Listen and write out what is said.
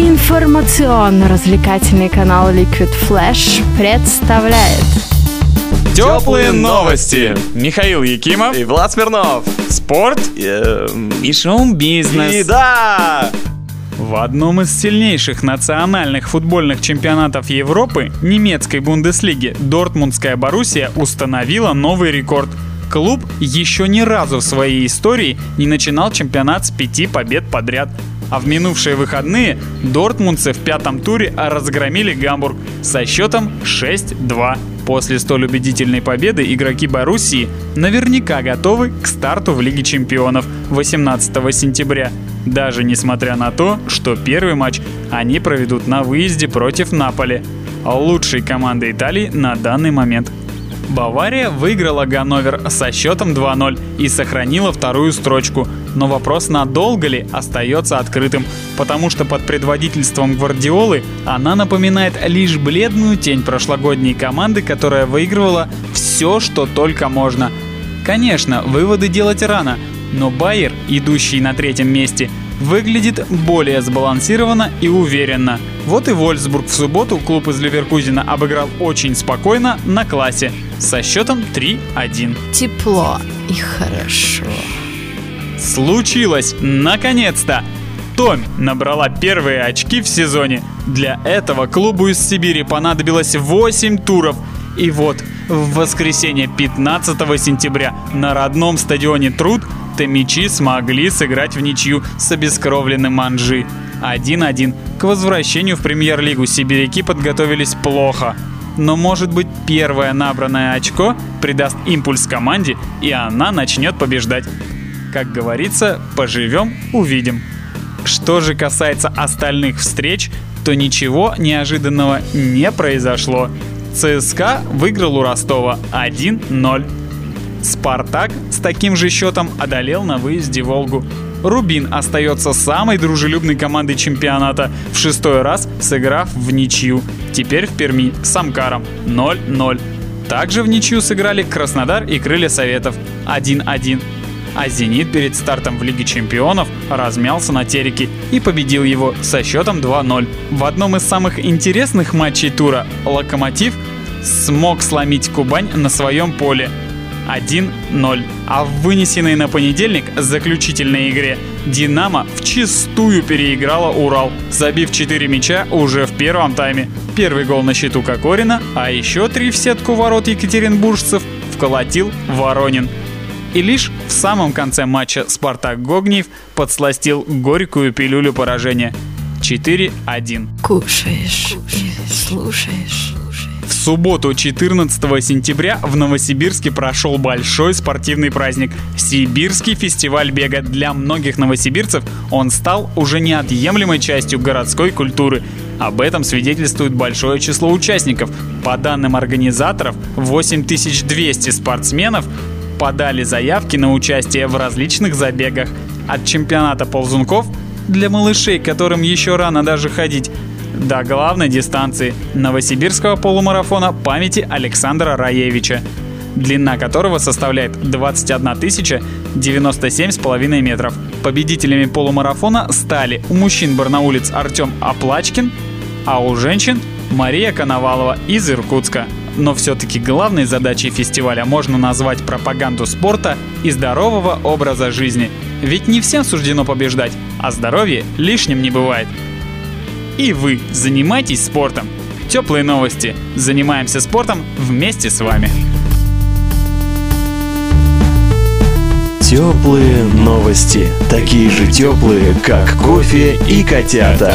Информационно-развлекательный канал Liquid Flash представляет Теплые новости. Михаил Якимов. И Влад Смирнов. Спорт Эм, и шоу-бизнес. И да! В одном из сильнейших национальных футбольных чемпионатов Европы, немецкой Бундеслиги, Дортмундская Боруссия установила новый рекорд. Клуб еще ни разу в своей истории не начинал чемпионат с пяти побед подряд. А в минувшие выходные дортмундцы в пятом туре разгромили Гамбург со счетом 6-2. После столь убедительной победы игроки Боруссии наверняка готовы к старту в Лиге чемпионов 18 сентября. Даже несмотря на то, что первый матч они проведут на выезде против Наполи, лучшей команды Италии на данный момент. Бавария выиграла Ганновер со счетом 2-0 и сохранила вторую строчку. Но вопрос, надолго ли, остается открытым, потому что под предводительством Гвардиолы она напоминает лишь бледную тень прошлогодней команды, которая выигрывала все, что только можно. Конечно, выводы делать рано, но Байер, идущий на третьем месте, выглядит более сбалансированно и уверенно. Вот и Вольсбург в субботу клуб из Ливеркузена обыграл очень спокойно на классе со счетом 3-1. Тепло и хорошо. Случилось! Наконец-то! Томь набрала первые очки в сезоне. Для этого клубу из Сибири понадобилось 8 туров. И вот, в воскресенье 15 сентября на родном стадионе Труд Томичи смогли сыграть в ничью с обескровленным Манжи. 1-1. К возвращению в премьер-лигу сибиряки подготовились плохо. Но может быть первое набранное очко придаст импульс команде и она начнет побеждать. Как говорится, поживем, увидим. Что же касается остальных встреч, то ничего неожиданного не произошло. ЦСКА выиграл у Ростова 1-0. Спартак с таким же счетом одолел на выезде Волгу. Рубин остается самой дружелюбной командой чемпионата, в шестой раз сыграв в ничью. Теперь в Перми с Амкаром 0-0. Также в ничью сыграли Краснодар и Крылья Советов 1-1. А «Зенит» перед стартом в Лиге чемпионов размялся на Тереке и победил его со счетом 2-0. В одном из самых интересных матчей тура «Локомотив» смог сломить Кубань на своем поле 1-0. А в вынесенной на понедельник заключительной игре «Динамо» вчистую переиграла «Урал», забив 4 мяча уже в первом тайме. Первый гол на счету Кокорина, а еще три в сетку ворот екатеринбуржцев вколотил Воронин. И лишь в самом конце матча Спартак Гогниев подсластил горькую пилюлю поражения. 4-1. Кушаешь, и слушаешь. В субботу 14 сентября в Новосибирске прошел большой спортивный праздник – Сибирский фестиваль бега. Для многих новосибирцев он стал уже неотъемлемой частью городской культуры. Об этом свидетельствует большое число участников. По данным организаторов, 8200 спортсменов подали заявки на участие в различных забегах. От чемпионата ползунков для малышей, которым еще рано даже ходить, до главной дистанции новосибирского полумарафона памяти Александра Раевича, длина которого составляет 21 тысяча 97,5 метров. Победителями полумарафона стали у мужчин барнаулец Артем Оплачкин, а у женщин Мария Коновалова из Иркутска. Но все-таки главной задачей фестиваля можно назвать пропаганду спорта и здорового образа жизни. Ведь не всем суждено побеждать, а здоровье лишним не бывает. И вы занимайтесь спортом. Теплые новости. Занимаемся спортом вместе с вами. Теплые новости. Такие же теплые, как кофе и котята.